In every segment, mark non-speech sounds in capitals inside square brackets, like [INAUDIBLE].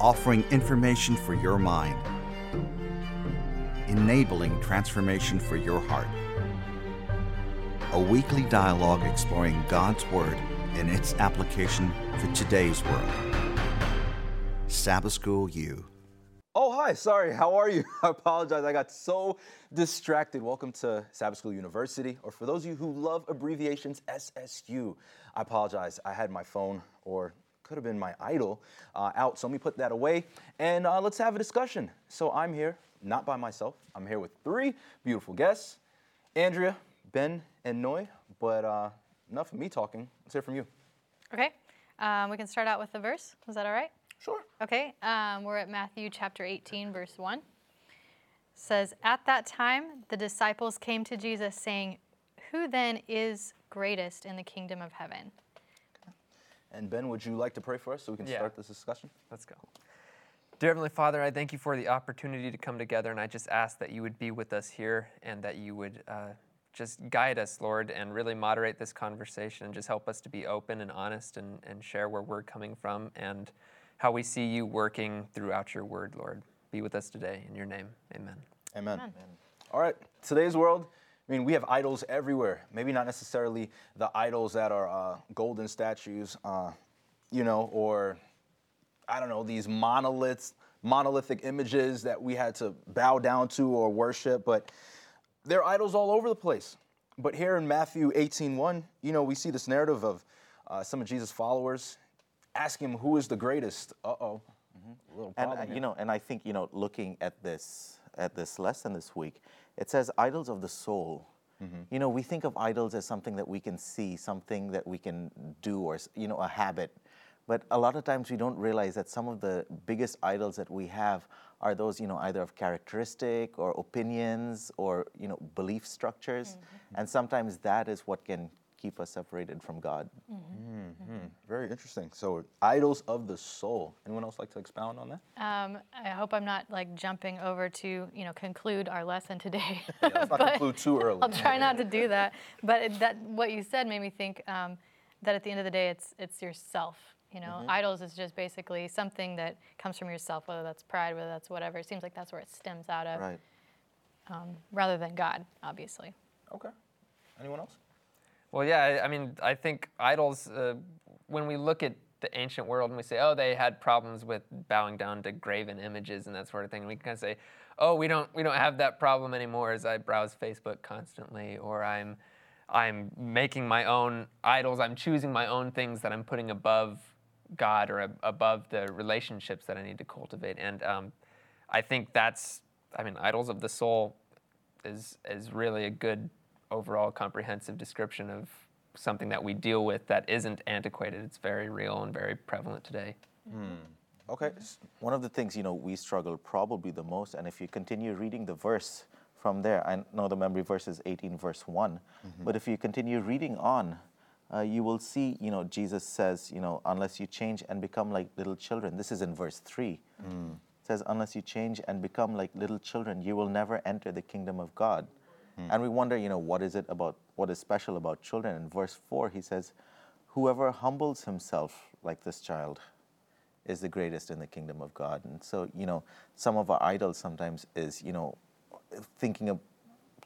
offering information for your mind, enabling transformation for your heart. A weekly dialogue exploring God's Word and its application for today's world. Sabbath School U. Oh, hi. Sorry. How are you? [LAUGHS] I apologize. I got so distracted. Welcome to Sabbath School University, or for those of you who love abbreviations, SSU. I apologize. I had my phone, or could have been my idol, uh, out. So let me put that away and uh, let's have a discussion. So I'm here, not by myself. I'm here with three beautiful guests Andrea, Ben, and Noy. But uh, enough of me talking. Let's hear from you. Okay. Um, we can start out with the verse. Is that all right? Sure. Okay. Um, we're at Matthew chapter 18, verse 1. It says, At that time, the disciples came to Jesus, saying, Who then is greatest in the kingdom of heaven? And Ben, would you like to pray for us so we can Yeah. start this discussion? Let's go. Dear Heavenly Father, I thank you for the opportunity to come together, and I just ask that you would be with us here and that you would uh, just guide us, Lord, and really moderate this conversation and just help us to be open and honest and, and share where we're coming from and how we see you working throughout your word, Lord. Be with us today. In your name, amen. Amen. All right, today's world, I mean, we have idols everywhere. Maybe not necessarily the idols that are uh, golden statues, uh, you know, or I don't know, these monoliths, monolithic images that we had to bow down to or worship, but there are idols all over the place. But here in Matthew 18:1, you know, we see this narrative of uh, some of Jesus' followers asking him who is the greatest. Uh-oh. A little And uh, you know, and I think you know, looking at this at this lesson this week, it says idols of the soul. Mm-hmm. You know, we think of idols as something that we can see, something that we can do, or you know, a habit. But a lot of times we don't realize that some of the biggest idols that we have are those, you know, either of characteristic or opinions or you know, belief structures, mm-hmm. and sometimes that is what can keep us separated from God. Very interesting. So, idols of the soul. Anyone else like to expound on that? Um, I hope I'm not like jumping over to you know conclude our lesson today. [LAUGHS] Yeah, let's not [LAUGHS] conclude too early. I'll try not to do that. But it, that what you said made me think um, that at the end of the day, it's it's yourself. You know, idols is just basically something that comes from yourself, whether that's pride, whether that's whatever. It seems like that's where it stems out of, Right. rather than God, obviously. Okay. Well, yeah, I, mean, I think idols, uh, when we look at the ancient world and we say, oh, they had problems with bowing down to graven images and that sort of thing, we can kind of say, oh, we don't, we don't have that problem anymore as I browse Facebook constantly, or I'm, I'm making my own idols, I'm choosing my own things that I'm putting above God or ab- above the relationships that I need to cultivate. And um, I think that's, I mean, idols of the soul is is really a good overall comprehensive description of something that we deal with that isn't antiquated. It's very real and very prevalent today. Hmm. Okay. One of the things you know we struggle probably the most, and if you continue reading the verse from there, I know the memory verse is 18 verse one, mm-hmm. but if you continue reading on, uh, you will see you know Jesus says you know unless you change and become like little children. This is in verse three. Hmm. It says unless you change and become like little children, you will never enter the kingdom of God. And we wonder you know what is it about what is special about children? In verse four, he says, whoever humbles himself like this child is the greatest in the kingdom of God. And so, you know, some of our idols sometimes is, you know, thinking of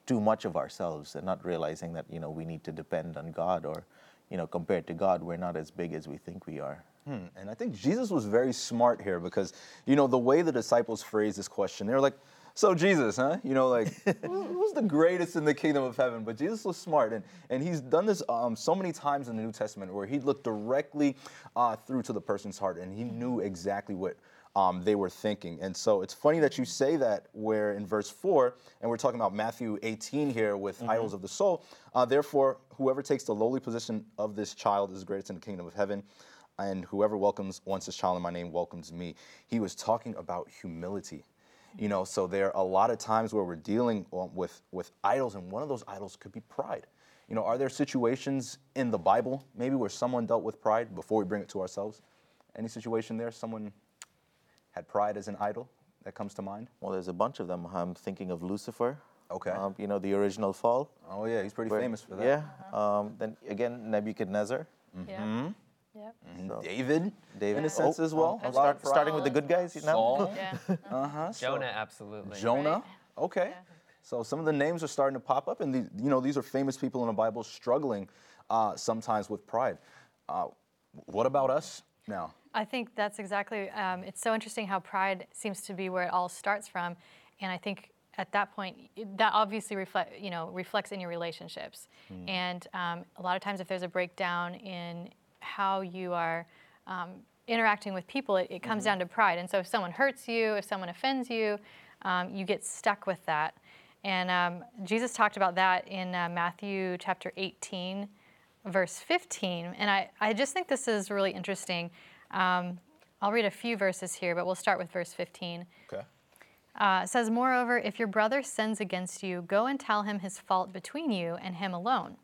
too much of ourselves and not realizing that, you know, we need to depend on God or, you know, compared to God, we're not as big as we think we are. Hmm. And I think Jesus was very smart here because, you know, the way the disciples phrased this question, they were like, so Jesus, huh? You know, like, [LAUGHS] who- who's the greatest in the kingdom of heaven? But Jesus was smart, and, and he's done this um, so many times in the New Testament where he looked directly uh, through to the person's heart, and he knew exactly what um, they were thinking. And so it's funny that you say that where in verse 4, and we're talking about Matthew 18 here with idols of the soul, uh, therefore, whoever takes the lowly position of this child is greatest in the kingdom of heaven and whoever welcomes once this child in my name welcomes me. He was talking about humility. You know, so there are a lot of times where we're dealing um, with with idols, and one of those idols could be pride. You know, are there situations in the Bible maybe where someone dealt with pride before we bring it to ourselves? Any situation there? Someone had pride as an idol that comes to mind? Well, there's a bunch of them. I'm thinking of Lucifer. Okay. Um, you know, the original fall. Oh yeah, he's pretty where- famous for that. Yeah. Um, then again, Nebuchadnezzar. Yeah. Yeah. So- David, David. in a sense Oh, as well. oh, A start- starting with the good guys now. Saul. [LAUGHS] Yeah. Uh-huh. so- Jonah, absolutely. Jonah. Right. Okay. Yeah. So some of the names are starting to pop up, and these, you know these are famous people in the Bible struggling uh, sometimes with pride. Uh, what about us now? I think that's exactly. Um, it's so interesting how pride seems to be where it all starts from, and I think at that point that obviously reflect you know reflects in your relationships, and um, a lot of times if there's a breakdown in how you are. Um, interacting with people it, it comes down to pride and so if someone hurts you if someone offends you um, you get stuck with that and um, jesus talked about that in uh, matthew chapter 18 verse 15. And I, I just think this is really interesting. Um, I'll read a few verses here, but we'll start with verse 15. Okay. Uh, it says, Moreover, if your brother sins against you, go and tell him his fault between you and him alone.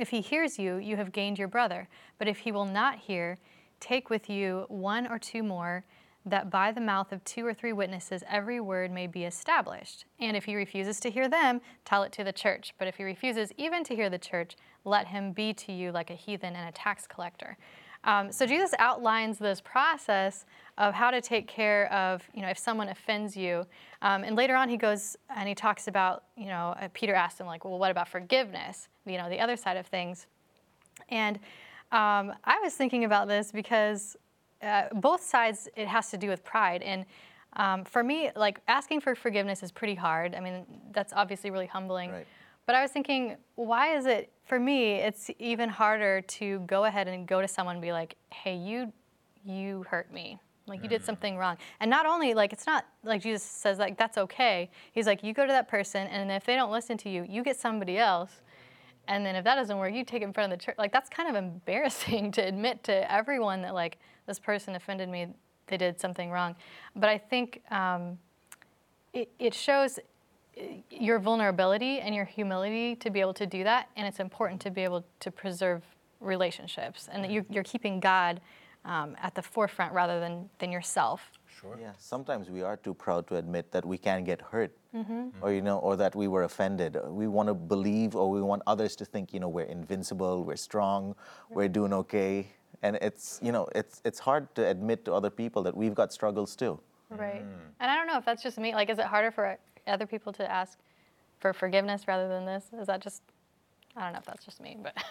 If he hears you, you have gained your brother. But if he will not hear, take with you one or two more, that by the mouth of two or three witnesses every word may be established. And if he refuses to hear them, tell it to the church. But if he refuses even to hear the church, let him be to you like a heathen and a tax collector. Um, so Jesus outlines this process of how to take care of, you know, if someone offends you. Um, and later on, he goes and he talks about, you know, uh, Peter asked him like, well, what about forgiveness? You know, the other side of things. And um, I was thinking about this because uh, both sides, it has to do with pride. And um, for me, like asking for forgiveness is pretty hard. I mean, that's obviously really humbling. Right. But I was thinking, why is it, for me, it's even harder to go ahead and go to someone and be like, hey, you, you hurt me. Like you did something wrong. And not only, like, it's not like Jesus says, like, that's okay. He's like, you go to that person, and if they don't listen to you, you get somebody else. And then if that doesn't work, you take it in front of the church. Like that's kind of [LAUGHS] embarrassing to admit to everyone that like this person offended me, they did something wrong. But I think um, it, it shows your vulnerability and your humility to be able to do that, and it's important to be able to preserve relationships, and that you're, you're keeping God um, at the forefront rather than than yourself. Sure. Yeah, sometimes we are too proud to admit that we can get hurt, Mm-hmm. or you know, or that we were offended. We want to believe, or we want others to think, you know, we're invincible, we're strong, we're doing okay, and it's you know, it's it's hard to admit to other people that we've got struggles too. Right. And I don't know if that's just me. Like, is it harder for other people to ask for forgiveness rather than this? Is that just, I don't know if that's just me, but. [LAUGHS]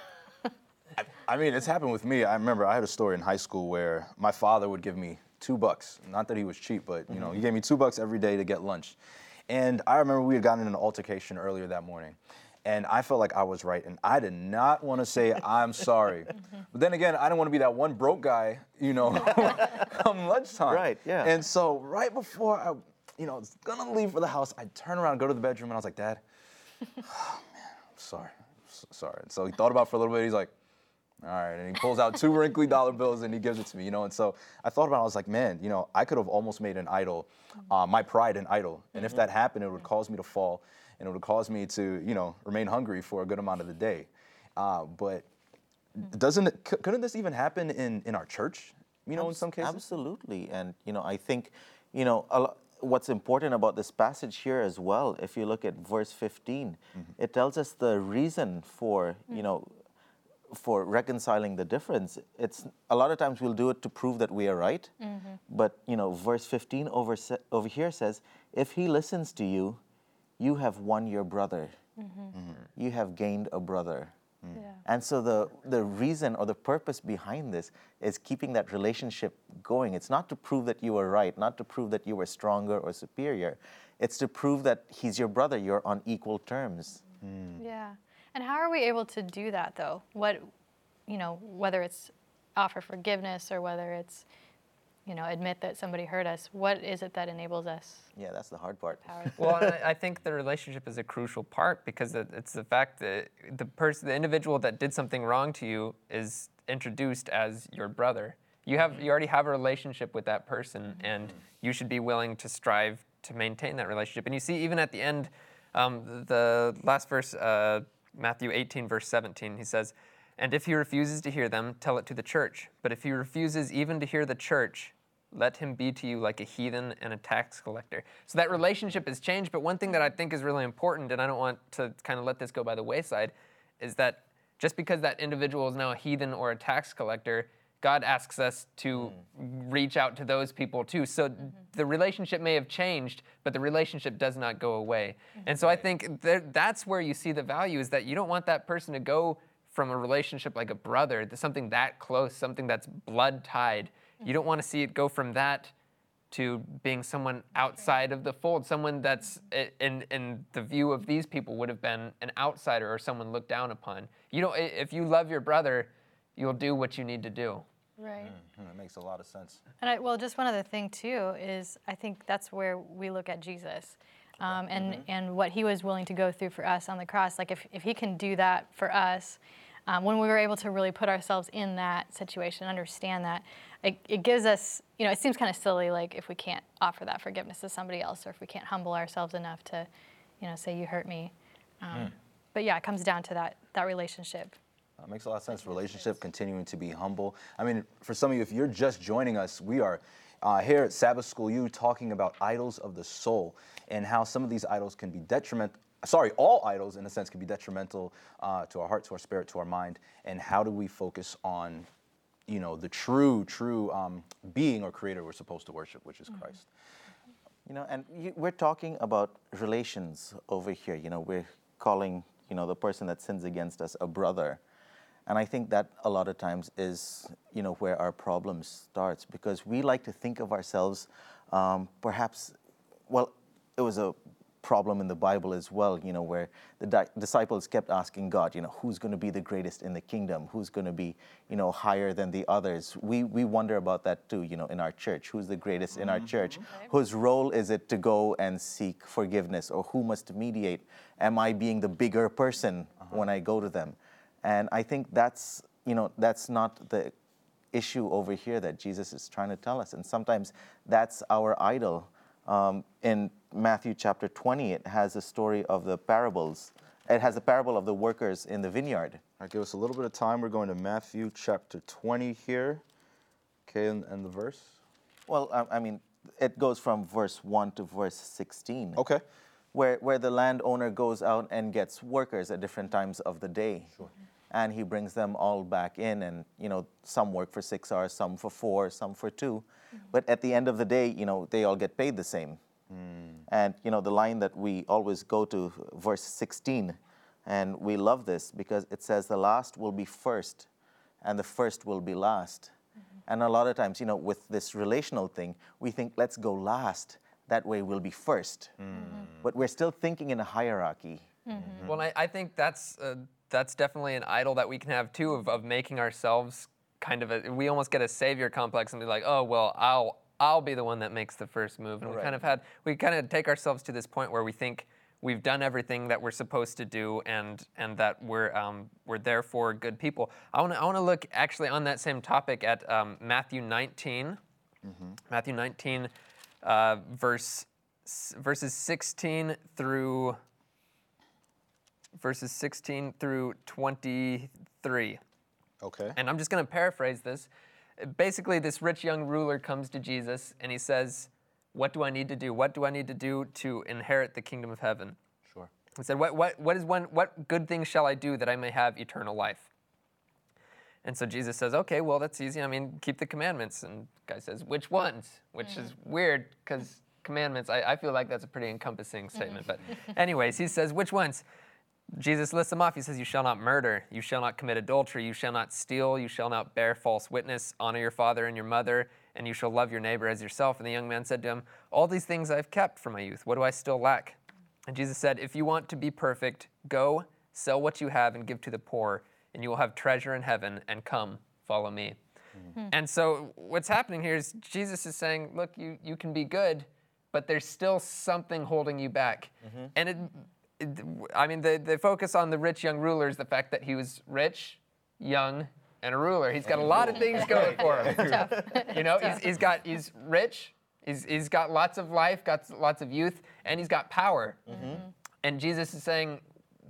I mean, it's happened with me. I remember I had a story in high school where my father would give me two bucks. Not that he was cheap, but you know, mm-hmm. he gave me two bucks every day to get lunch. And I remember we had gotten in an altercation earlier that morning. And I felt like I was right, and I did not want to say I'm sorry. [LAUGHS] Mm-hmm. But then again, I didn't want to be that one broke guy, you know, [LAUGHS] come lunchtime. Right, yeah. And so right before I, you know, was gonna leave for the house, I turn around, go to the bedroom, and I was like, Dad, oh, [SIGHS] man, I'm sorry, I'm so sorry. And so he thought about it for a little bit. He's like, all right, and he pulls out two [LAUGHS] wrinkly dollar bills and he gives it to me, you know. And so I thought about, it, I was like, man, you know, I could have almost made an idol, uh, my pride an idol. And if that happened, it would cause me to fall, and it would cause me to, you know, remain hungry for a good amount of the day. Uh, but doesn't it? c- Couldn't this even happen in in our church? You know, in some cases. Absolutely, and you know, I think, you know, a lo- what's important about this passage here as well. If you look at verse 15, mm-hmm. it tells us the reason for, mm. you know, for reconciling the difference. It's a lot of times we'll do it to prove that we are right, mm-hmm. but you know, verse 15 over over here says, if he listens to you, you have won your brother. Mm-hmm. You have gained a brother. Mm. Yeah. And so the, the reason or the purpose behind this is keeping that relationship going. It's not to prove that you were right, not to prove that you were stronger or superior. It's to prove that he's your brother, you're on equal terms. Hmm. Yeah. And how are we able to do that though? What, you know, whether it's offer forgiveness or whether it's, you know, admit that somebody hurt us, what is it that enables us? Yeah, that's the hard part. [LAUGHS] Well, and I, I think the relationship is a crucial part because it's the fact that the person, the individual that did something wrong to you, is introduced as your brother. You have, you already have a relationship with that person, and you should be willing to strive to maintain that relationship. And you see, even at the end, um, the last verse, uh, Matthew 18, verse 17, he says, "And if he refuses to hear them, tell it to the church. But if he refuses even to hear the church, let him be to you like a heathen and a tax collector. So that relationship has changed. But one thing that I think is really important, and I don't want to kind of let this go by the wayside, is that just because that individual is now a heathen or a tax collector, God asks us to hmm. reach out to those people too. So mm-hmm. the relationship may have changed, but the relationship does not go away. Mm-hmm. And so I think that that's where you see the value is that you don't want that person to go from a relationship like a brother to something that close, something that's blood tied. You don't want to see it go from that to being someone outside of the fold, someone that's in in the view of these people would have been an outsider or someone looked down upon. You know, if you love your brother, you'll do what you need to do. Right. Hmm, That makes a lot of sense. And I, well, just one other thing too is I think that's where we look at Jesus, um, and and what he was willing to go through for us on the cross. Like if if he can do that for us, um, when we were able to really put ourselves in that situation, understand that, it, it gives us. You know, it seems kind of silly, like if we can't offer that forgiveness to somebody else, or if we can't humble ourselves enough to, you know, say you hurt me. Um, But yeah, it comes down to that that relationship. That makes a lot of sense. Relationship, continuing to be humble. I mean, for some of you, if you're just joining us, we are uh, here at Sabbath School U talking about idols of the soul and how some of these idols can be detrimental. Sorry, all idols in a sense can be detrimental uh, to our heart, to our spirit, to our mind. And how do we focus on, you know, the true, true um, being or creator we're supposed to worship, which is Christ. You know, and you, we're talking about relations over here. You know, we're calling, you know, the person that sins against us a brother. And I think that a lot of times is, you know, where our problem starts because we like to think of ourselves um, perhaps, well, it was a problem in the Bible as well, you know, where the di- disciples kept asking God, you know, who's going to be the greatest in the kingdom? Who's going to be, you know, higher than the others? We, we wonder about that too, you know, in our church. Who's the greatest in our church? Whose role is it to go and seek forgiveness or who must mediate? Am I being the bigger person when I go to them? And I think that's, you know, that's not the issue over here that Jesus is trying to tell us. And sometimes that's our idol. Um, in Matthew chapter 20, it has a story of the parables. It has a parable of the workers in the vineyard. All right, give us a little bit of time. We're going to Matthew chapter 20 here. Okay, and, and the verse? Well, I, I mean, it goes from verse 1 to verse 16. Okay. where, where the landowner goes out and gets workers at different times of the day. And he brings them all back in, and you know, some work for six hours, some for four, some for 2 mm-hmm. But at the end of the day, you know, they all get paid the same. And you know, the line that we always go to, verse 16, and we love this because it says, "The last will be first, and the first will be last." Mm-hmm. And a lot of times, you know, with this relational thing, we think, let's go last. That way we'll be 1st mm-hmm. But we're still thinking in a hierarchy. Mm-hmm. Well, I, I think that's uh, that's definitely an idol that we can have too of, of making ourselves kind of a. We almost get a savior complex and be like, oh well, I'll I'll be the one that makes the first move. And we kind of had we kind of take ourselves to this point where we think we've done everything that we're supposed to do and and that we're um, we're therefore good people. I want to I want to look actually on that same topic at um, Matthew 19. Matthew 19, uh, verse verses 16 through verses 16 through 23. Okay. And I'm just going to paraphrase this. Basically, this rich young ruler comes to Jesus and he says, What do I need to do? What do I need to do to inherit the kingdom of heaven? Sure. He said, What, what, what, is one, what good thing shall I do that I may have eternal life? And so Jesus says, Okay, well, that's easy. I mean, keep the commandments. And the guy says, Which ones? Which is mm. weird because commandments, I, I feel like that's a pretty encompassing mm-hmm. statement. But, anyways, he says, Which ones? Jesus lists them off. He says, You shall not murder, you shall not commit adultery, you shall not steal, you shall not bear false witness, honor your father and your mother, and you shall love your neighbor as yourself. And the young man said to him, All these things I've kept from my youth. What do I still lack? And Jesus said, If you want to be perfect, go, sell what you have, and give to the poor, and you will have treasure in heaven, and come, follow me. Hmm. And so what's happening here is Jesus is saying, Look, you, you can be good, but there's still something holding you back. Mm-hmm. And it, it- I mean, they, they focus on the rich young ruler is the fact that he was rich, young, and a ruler. He's got a lot of things going for him. [LAUGHS] [LAUGHS] You know, he's, he's got he's rich, he's, he's got lots of life, got lots of youth, and he's got power. And Jesus is saying,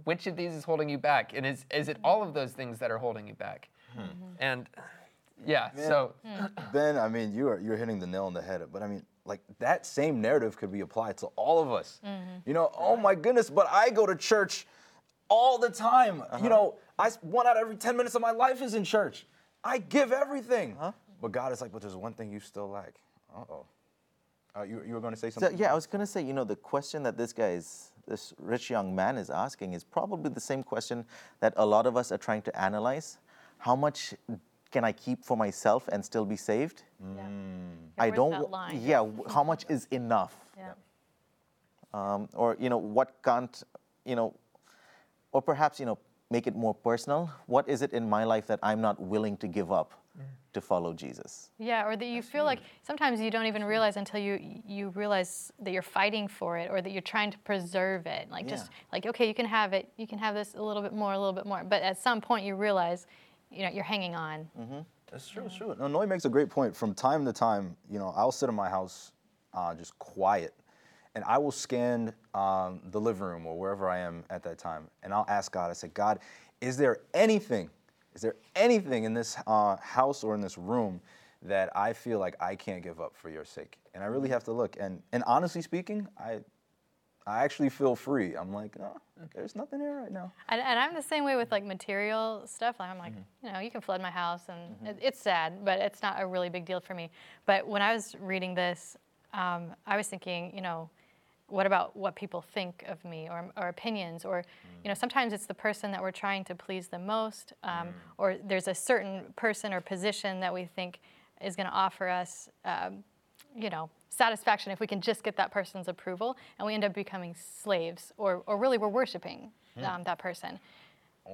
which of these is holding you back? And is is it all of those things that are holding you back? And yeah, so Ben, I mean, you are you're hitting the nail on the head. But I mean, like that same narrative could be applied to all of us. Mm-hmm. You know, oh my goodness, but I go to church all the time. You uh-huh. know, I one out of every ten minutes of my life is in church. I give everything. Uh-huh. But God is like, but there's one thing you still lack. Uh-oh. Uh, you, you were going to say So, something? yeah, I was going to say, you know, the question that this guy is, this rich young man is asking is probably the same question that a lot of us are trying to analyze. How much can I keep for myself and still be saved? Yeah. I don't. line? Yeah, how much is enough? Yeah. Um, or you know, what can't, you know, or perhaps you know, make it more personal. What is it in my life that I'm not willing to give up to follow Jesus? Yeah, or that you feel like sometimes you don't even realize until you you realize that you're fighting for it or that you're trying to preserve it. Like just like okay, you can have it, you can have this a little bit more, a little bit more, but at some point you realize, you know, you're hanging on. That's true, it's true. No, Noy makes a great point. From time to time, you know, I'll sit in my house uh, just quiet, and I will scan um, the living room or wherever I am at that time, and I'll ask God, I say, God, is there anything, is there anything in this uh, house or in this room that I feel like I can't give up for your sake? And I really have to look. And, and honestly speaking, I, I actually feel free. I'm like, oh, there's nothing there right now. And, and I'm the same way with like material stuff. Like I'm like, you know, you can flood my house, and it, it's sad, but it's not a really big deal for me. But when I was reading this, um, I was thinking, you know, what about what people think of me or, or opinions or you know sometimes it's the person that we're trying to please the most um, or there's a certain person or position that we think is going to offer us um, you know satisfaction if we can just get that person's approval and we end up becoming slaves or, or really we're worshiping um, that person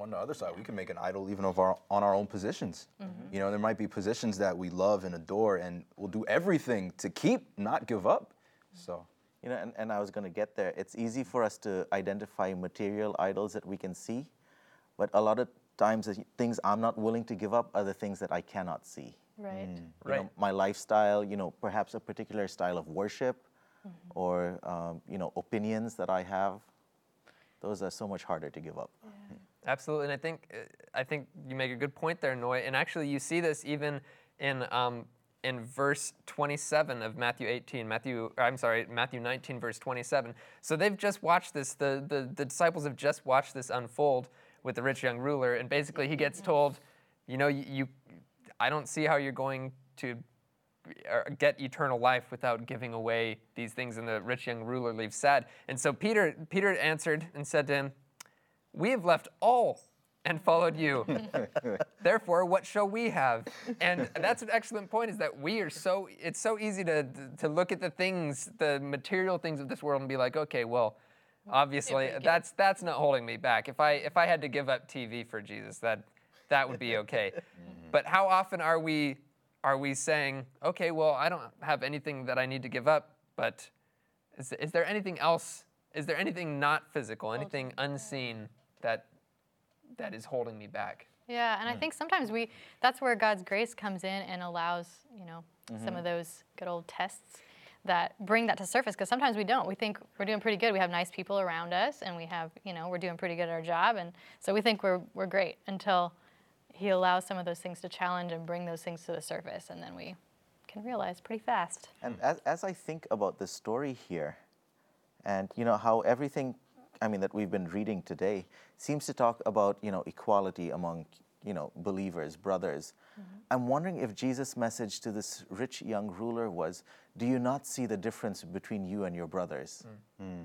on the other side, we can make an idol even of our on our own positions. You know, there might be positions that we love and adore, and we'll do everything to keep, not give up. So, You know, and, and I was going to get there. It's easy for us to identify material idols that we can see, but a lot of times the things I'm not willing to give up are the things that I cannot see. Right You Right. know, my lifestyle, you know, perhaps a particular style of worship or, um, you know, opinions that I have. Those are so much harder to give up. Absolutely, and I think uh, I think you make a good point there, Noy. And actually, you see this even in um, in verse 27 of Matthew 18. Matthew, I'm sorry, Matthew 19, verse 27. So they've just watched this. The, the the disciples have just watched this unfold with the rich young ruler, and basically he gets told, you know, you, you I don't see how you're going to uh, get eternal life without giving away these things and the rich young ruler leaves sad and so peter peter answered and said to him we have left all and followed you. [LAUGHS] Therefore, what shall we have? And that's an excellent point is that we are so, it's so easy to, to look at the things, the material things of this world and be like, okay, well, obviously that's, that's not holding me back. If I, if I had to give up TV for Jesus, that, that would be okay. [LAUGHS] Mm-hmm. But how often are we, are we saying, okay, well, I don't have anything that I need to give up, but is, is there anything else? Is there anything not physical, anything unseen that that is holding me back? Yeah, and I hmm. think sometimes we that's where God's grace comes in and allows, you know, some mm-hmm. of those good old tests that bring that to surface because sometimes we don't. We think we're doing pretty good. We have nice people around us and we have, you know, we're doing pretty good at our job and so we think we're we're great until he allows some of those things to challenge and bring those things to the surface and then we can realize pretty fast. And as, as I think about the story here, and you know how everything, I mean that we've been reading today, seems to talk about you know equality among you know believers, brothers. Mm-hmm. I'm wondering if Jesus' message to this rich young ruler was, "Do you not see the difference between you and your brothers? Hmm. Hmm.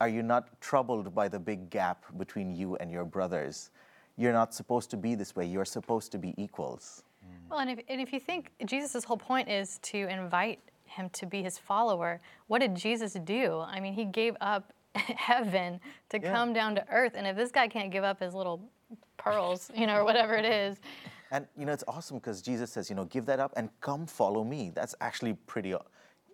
Are you not troubled by the big gap between you and your brothers? You're not supposed to be this way. You're supposed to be equals." Well, and if, and if you think Jesus' whole point is to invite him to be his follower, what did Jesus do? I mean, he gave up [LAUGHS] heaven to Yeah. come down to earth. And if this guy can't give up his little pearls, you know, or [LAUGHS] whatever it is, And you know, it's awesome because Jesus says, you know, give that up and come follow me. That's actually pretty. Uh,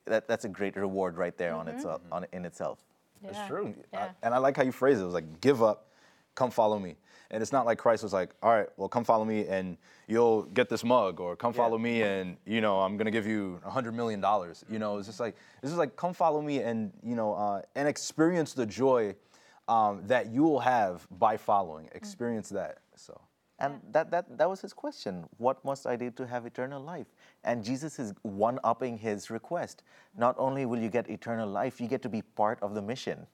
that, that's a great reward right there on mm-hmm. itself, uh, on in itself. yeah. It's true. I- Yeah. and I like how you phrase it. It was like, give up, come follow me. And it's not like Christ was like, all right, well, come follow me and you'll get this mug, or come follow me and, you know, I'm going to give you a $100 million. You know, it's just like, this is like, come follow me and, you know, uh, and experience the joy um, that you will have by following. Experience that. So, And that, that, that was his question. What must I do to have eternal life? And Jesus is one upping his request. Not only will you get eternal life, you get to be part of the mission.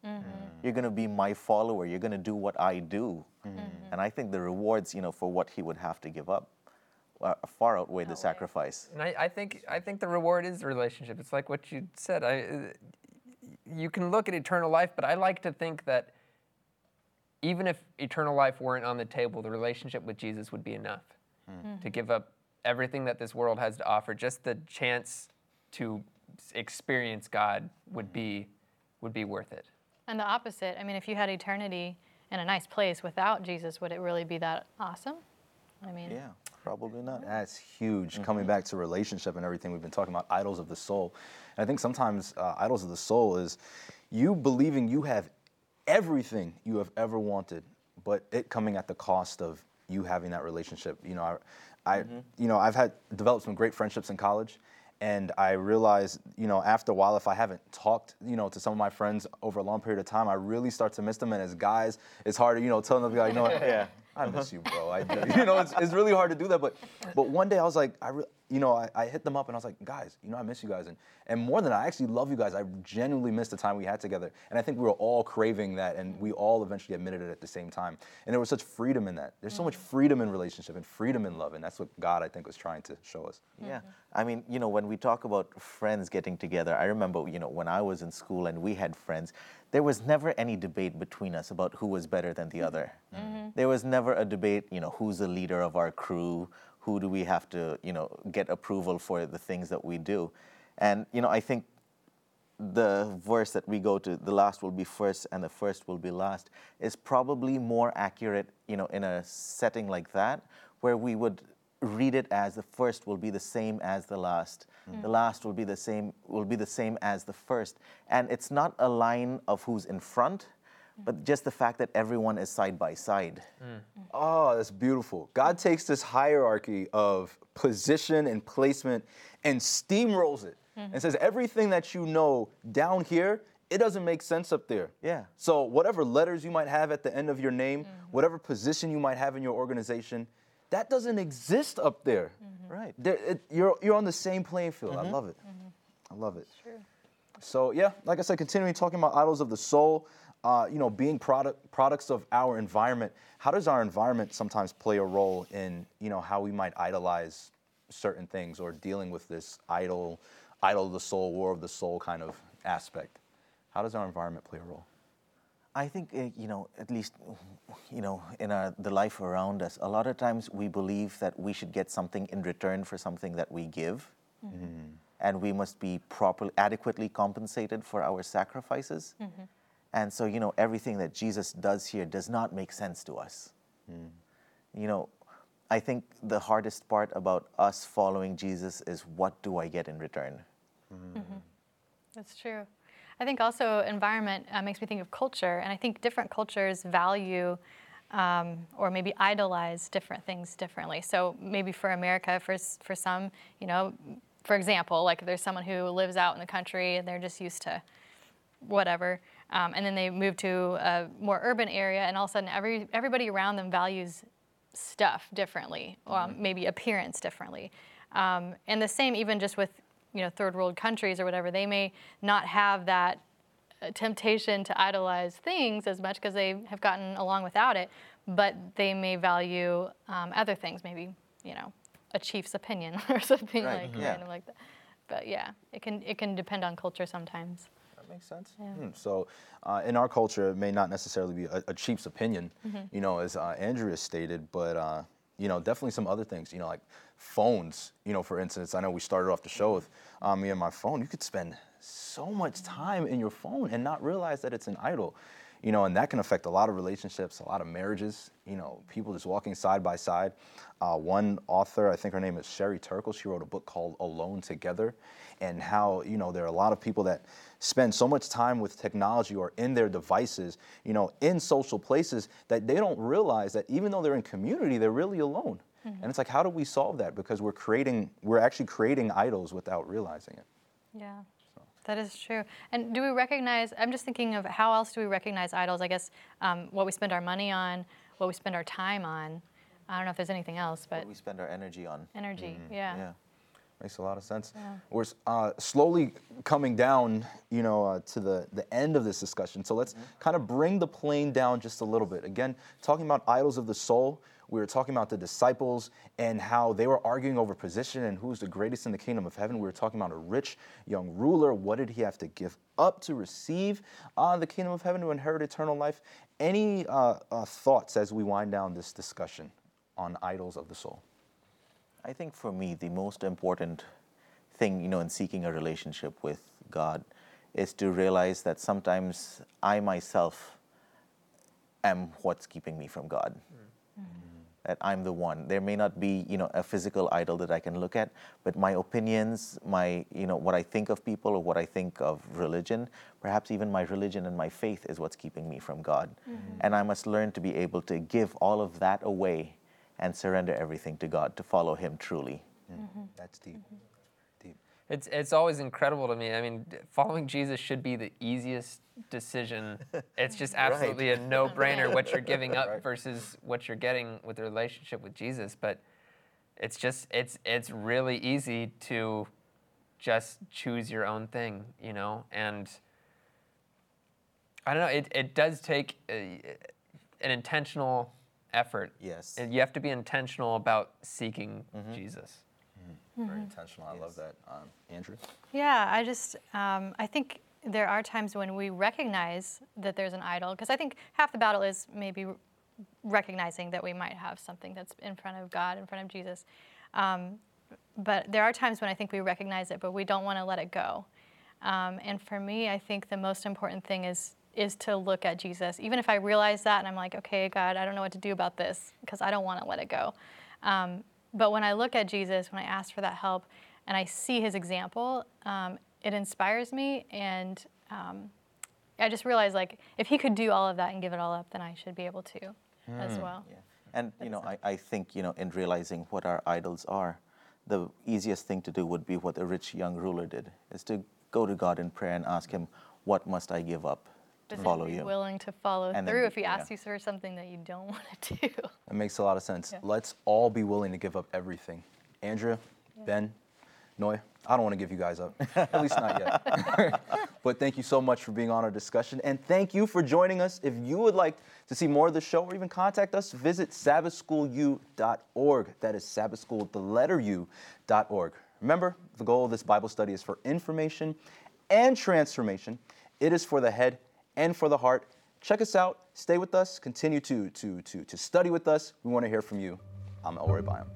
You're going to be my follower. You're going to do what I do. And I think the rewards, you know, for what he would have to give up uh, far outweigh the Outweigh. sacrifice. And I, I think I think the reward is the relationship. It's like what you said. I, uh, you can look at eternal life, but I like to think that even if eternal life weren't on the table, the relationship with Jesus would be enough hmm. to give up everything that this world has to offer. Just the chance to experience God would hmm. be would be worth it. And the opposite. I mean, if you had eternity in a nice place without Jesus, would it really be that awesome? I mean, Yeah, probably not. That's huge. Coming mm-hmm. back to relationship and everything we've been talking about, idols of the soul. And I think sometimes uh, idols of the soul is you believing you have everything you have ever wanted, but it coming at the cost of you having that relationship. You know, I, I mm-hmm. you know, I've had developed some great friendships in college. And I realized, you know, after a while, if I haven't talked, you know, to some of my friends over a long period of time, I really start to miss them. And as guys, it's harder, you know, telling them, like, you know, [LAUGHS] Yeah. I miss you, bro. I do. [LAUGHS] You know, it's, it's really hard to do that. But but one day I was like, I re- you know, I, I hit them up and I was like, guys, you know, I miss you guys. And and more than that, I actually love you guys. I genuinely miss the time we had together. And I think we were all craving that, and we all eventually admitted it at the same time. And there was such freedom in that. There's so mm. much freedom in relationship and freedom in love, and that's what God, I think, was trying to show us. Mm-hmm. Yeah. I mean, you know, when we talk about friends getting together, I remember, you know, when I was in school and we had friends, there was never any debate between us about who was better than the mm-hmm. other. Mm-hmm. There was never a debate, you know, who's the leader of our crew, who do we have to, you know, get approval for the things that we do. And, you know, I think the verse that we go to, the last will be first and the first will be last, is probably more accurate, you know, in a setting like that, where we would read it as the first will be the same as the last, mm. the last will be the same will be the same as the first, and it's not a line of who's in front, but just the fact that everyone is side by side. Mm. Oh, that's beautiful. God takes this hierarchy of position and placement and steamrolls it mm-hmm. and says everything that you know down here, it doesn't make sense up there. Yeah. So whatever letters you might have at the end of your name, mm-hmm. whatever position you might have in your organization, that doesn't exist up there. Mm-hmm. Right. There, it, you're you're on the same playing field. I love it. I love it. True. So yeah, like I said, continuing talking about idols of the soul, uh, you know, being product products of our environment. How does our environment sometimes play a role in you know how we might idolize certain things or dealing with this idol, idol of the soul, war of the soul kind of aspect? How does our environment play a role? I think uh, you know, at least you know, in our, the life around us, a lot of times we believe that we should get something in return for something that we give, and we must be properly, adequately compensated for our sacrifices. And so, you know, everything that Jesus does here does not make sense to us. You know, I think the hardest part about us following Jesus is what do I get in return? That's true. I think also environment uh, makes me think of culture, and I think different cultures value um, or maybe idolize different things differently. So maybe for America, for for some, you know, for example, like if there's someone who lives out in the country and they're just used to whatever, um, and then they move to a more urban area, and all of a sudden every everybody around them values stuff differently, um, maybe appearance differently. Um, and the same even just with you know third world countries or whatever, they may not have that uh, temptation to idolize things as much because they have gotten along without it, but they may value um, other things, maybe you know a chief's opinion [LAUGHS] or something Right, like yeah. random like that. But yeah, it can it can depend on culture sometimes. That makes sense. Hmm, So, uh, in our culture, it may not necessarily be a, a chief's opinion, you know, as uh, Andrea stated, but uh, you know, definitely some other things. You know, like phones. You know, for instance, I know we started off the show with um, me and my phone. You could spend so much time in your phone and not realize that it's an idol. You know, and that can affect a lot of relationships, a lot of marriages. You know, people just walking side by side. Uh, one author, I think her name is Sherry Turkle. She wrote a book called Alone Together, and how you know there are a lot of people that spend so much time with technology or in their devices, you know, in social places that they don't realize that even though they're in community, they're really alone. And it's like, how do we solve that? Because we're creating, we're actually creating idols without realizing it. Yeah, that is true. And do we recognize? I'm just thinking of how else do we recognize idols? I guess um, what we spend our money on, what we spend our time on. I don't know if there's anything else, but do we spend our energy on? energy. Yeah. Yeah. Makes a lot of sense. Yeah. We're uh, slowly coming down, you know, uh, to the, the end of this discussion. So let's kind of bring the plane down just a little bit. Again, talking about idols of the soul, we were talking about the disciples and how they were arguing over position and who's the greatest in the kingdom of heaven. We were talking about a rich young ruler. What did he have to give up to receive uh, the kingdom of heaven to inherit eternal life? Any uh, uh, thoughts as we wind down this discussion on idols of the soul? I think for me, the most important thing, you know, in seeking a relationship with God is to realize that sometimes I myself am what's keeping me from God. That I'm the one. There may not be, you know, a physical idol that I can look at, but my opinions, my, you know, what I think of people or what I think of religion, perhaps even my religion and my faith is what's keeping me from God. Mm-hmm. And I must learn to be able to give all of that away and surrender everything to God to follow Him truly. Mm-hmm. That's deep. Deep. It's it's always incredible to me. I mean, following Jesus should be the easiest decision. [LAUGHS] It's just absolutely a no-brainer what you're giving up [LAUGHS] versus what you're getting with the relationship with Jesus. But it's just it's it's really easy to just choose your own thing, you know. And I don't know. It it does take uh, a, an intentional effort. Yes. And you have to be intentional about seeking mm-hmm. Jesus. Very intentional. I love that. Um, Andrew? Yeah, I just um, I think there are times when we recognize that there's an idol because I think half the battle is maybe recognizing that we might have something that's in front of God, in front of Jesus. Um, but there are times when I think we recognize it, but we don't want to let it go. Um, and for me, I think the most important thing is is to look at Jesus. Even if I realize that and I'm like, okay, God, I don't know what to do about this because I don't want to let it go. Um, but when I look at Jesus, when I ask for that help, and I see His example, um, it inspires me, and um, I just realize like if He could do all of that and give it all up, then I should be able to as well. Yeah. And you know, I, I think you know, in realizing what our idols are, the easiest thing to do would be what the rich young ruler did: is to go to God in prayer and ask Him, "What must I give up then follow be you?" willing to follow And through if He yeah. asks you for something that you don't [LAUGHS] want to do. That makes a lot of sense. Yeah. Let's all be willing to give up everything. Andrea, Ben, Noy, I don't want to give you guys up. At least not yet. [LAUGHS] but thank you so much for being on our discussion. And thank you for joining us. If you would like to see more of the show or even contact us, visit sabbathschoolu.org. That is sabbathschool, the letter U.org. Remember, the goal of this Bible study is for information and transformation. It is for the head and for the heart. Check us out. Stay with us. Continue to, to, to, to study with us. We want to hear from you. I'm Elroy Byam.